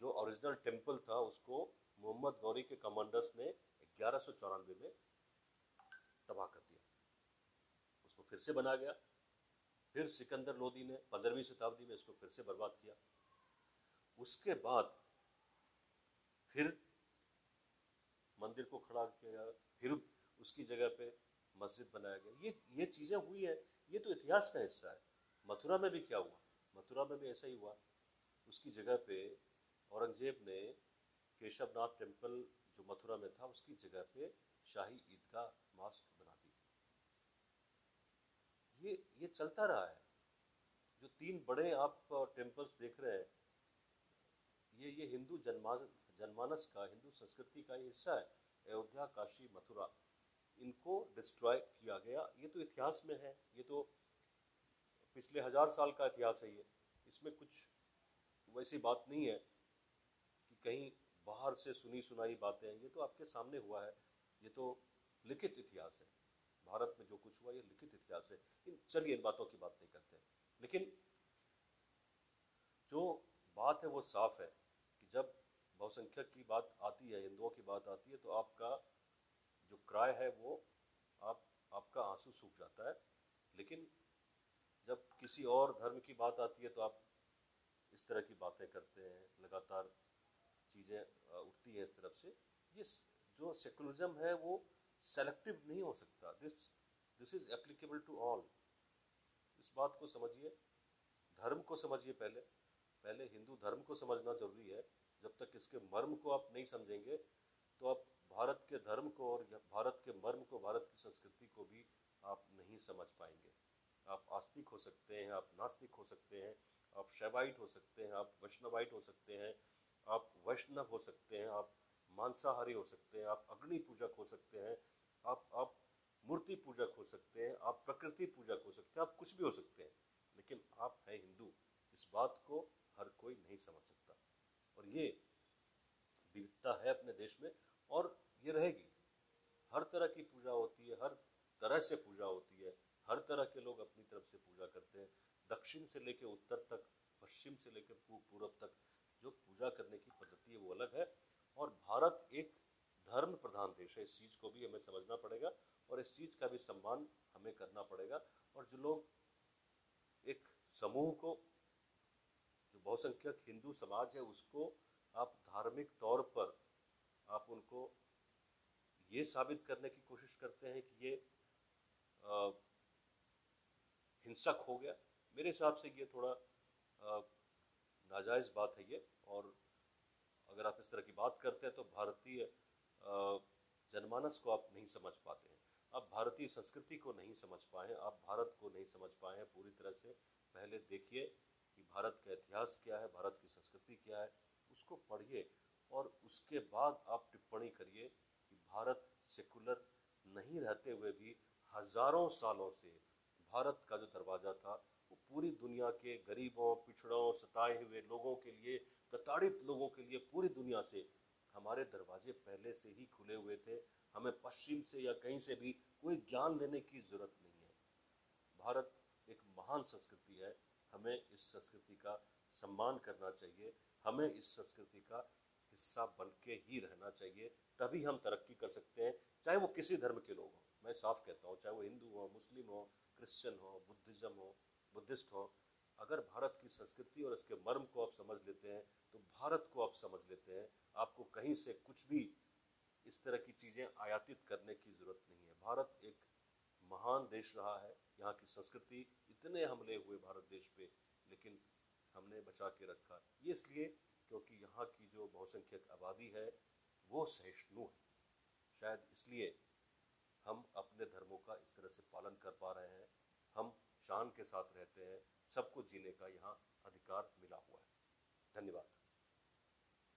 जो ओरिजिनल टेंपल था, उसको मोहम्मद गौरी के कमांडर्स ने ग्यारह में तबाह कर दिया। उसको फिर से बना गया। फिर सिकंदर लोदी ने पंद्रहवीं शताब्दी में इसको फिर से बर्बाद किया। उसके बाद फिर मंदिर को खड़ा किया गया, फिर उसकी जगह पे मस्जिद बनाया गया। ये ये चीज़ें हुई है, ये तो इतिहास का हिस्सा है। मथुरा में भी क्या हुआ? मथुरा में भी ऐसा ही हुआ। उसकी जगह पे औरंगज़ेब ने केशवनाथ टेंपल जो मथुरा में था, उसकी जगह पे शाही ईदगाह मास्क बना दी ये ये चलता रहा है। जो तीन बड़े आप टेम्पल्स देख रहे हैं, ये ये हिंदू जनमानस जनमानस का, हिंदू संस्कृति का हिस्सा है, अयोध्या, काशी, मथुरा। इनको डिस्ट्रॉय किया गया। ये तो इतिहास में है, ये तो पिछले हज़ार साल का इतिहास है ये। इसमें कुछ वैसी बात नहीं है कि कहीं बाहर से सुनी सुनाई बातें हैं। ये तो आपके सामने हुआ है, ये तो लिखित इतिहास है। भारत में जो कुछ हुआ, ये लिखित इतिहास है। इन, चलिए इन बातों की बात नहीं करते लेकिन जो बात है वो साफ़ है कि जब बहुसंख्यक की बात आती है, हिंदुओं की बात आती है तो आपका जो क्राय है वो आप, आपका आँसू सूख जाता है। लेकिन जब किसी और धर्म की बात आती है तो आप इस तरह की बातें करते हैं, लगातार चीज़ें उठती हैं इस तरफ़ से। ये जो सेकुलरिज्म है, वो सेलेक्टिव नहीं हो सकता। This this is applicable to all. इस बात को समझिए। धर्म को समझिए पहले। पहले हिंदू धर्म को समझना ज़रूरी है। जब तक इसके मर्म को आप नहीं समझेंगे तो आप भारत के धर्म को और भारत के मर्म को भारत की संस्कृति को भी आप नहीं समझ पाएँगे आप आस्तिक हो सकते हैं आप नास्तिक हो सकते हैं आप शैवाइट हो सकते हैं आप वैष्णवाइट हो सकते हैं आप वैष्णव हो सकते हैं आप मांसाहारी हो सकते हैं आप अग्नि पूजक हो सकते हैं आप आप मूर्ति पूजक हो सकते हैं आप प्रकृति पूजक हो सकते हैं आप कुछ भी हो सकते हैं लेकिन आप हैं हिंदू इस बात को हर कोई नहीं समझ सकता और ये विविधता है अपने देश में और ये रहेगी। हर तरह की पूजा होती है, हर तरह से पूजा होती है, हर तरह के लोग अपनी तरफ़ से पूजा करते हैं। दक्षिण से लेकर उत्तर तक, पश्चिम से लेकर पूर्व तक जो पूजा करने की पद्धति है वो अलग है और भारत एक धर्म प्रधान देश है। इस चीज़ को भी हमें समझना पड़ेगा और इस चीज़ का भी सम्मान हमें करना पड़ेगा और जो लोग एक समूह को बहुसंख्यक हिंदू समाज है, उसको आप धार्मिक तौर पर आप उनको ये साबित करने की कोशिश करते हैं कि ये हिंसक हो गया। मेरे हिसाब से ये थोड़ा नाजायज़ बात है ये। और अगर आप इस तरह की बात करते हैं तो भारतीय जनमानस को आप नहीं समझ पाते हैं। आप भारतीय संस्कृति को नहीं समझ पाए आप भारत को नहीं समझ पाए हैं। पूरी तरह से पहले देखिए कि भारत का इतिहास क्या है, भारत की संस्कृति क्या है, उसको पढ़िए और उसके बाद आप टिप्पणी करिए कि भारत सेकुलर नहीं रहते हुए भी हज़ारों सालों से भारत का जो दरवाज़ा था, वो पूरी दुनिया के गरीबों, पिछड़ों, सताए हुए लोगों के लिए, प्रताड़ित लोगों के लिए पूरी दुनिया से हमारे दरवाजे पहले से ही खुले हुए थे। हमें पश्चिम से या कहीं से भी कोई ज्ञान लेने की ज़रूरत नहीं है। भारत एक महान संस्कृति है। हमें इस संस्कृति का सम्मान करना चाहिए, हमें इस संस्कृति का हिस्सा बन के ही रहना चाहिए, तभी हम तरक्की कर सकते हैं, चाहे वो किसी धर्म के लोग हों। मैं साफ़ कहता हूँ, चाहे वो हिंदू हो, मुस्लिम हो, क्रिश्चियन हो, बुद्धिज़्म हो, बुद्धिस्ट हो, अगर भारत की संस्कृति और इसके मर्म को आप समझ लेते हैं तो भारत को आप समझ लेते हैं, आपको कहीं से कुछ भी इस तरह की चीज़ें आयातित करने की ज़रूरत नहीं है। भारत एक महान देश रहा है, यहाँ की संस्कृति इतने हमले हुए भारत देश पे, लेकिन हमने बचा के रखा। ये इसलिए क्योंकि यहाँ की जो बहुसंख्यक आबादी है, वो सहिष्णु है। शायद इसलिए हम अपने धर्मों का इस तरह से पालन कर पा रहे हैं। हम शान के साथ रहते हैं। सबको जीने का यहाँ अधिकार मिला हुआ है। धन्यवाद।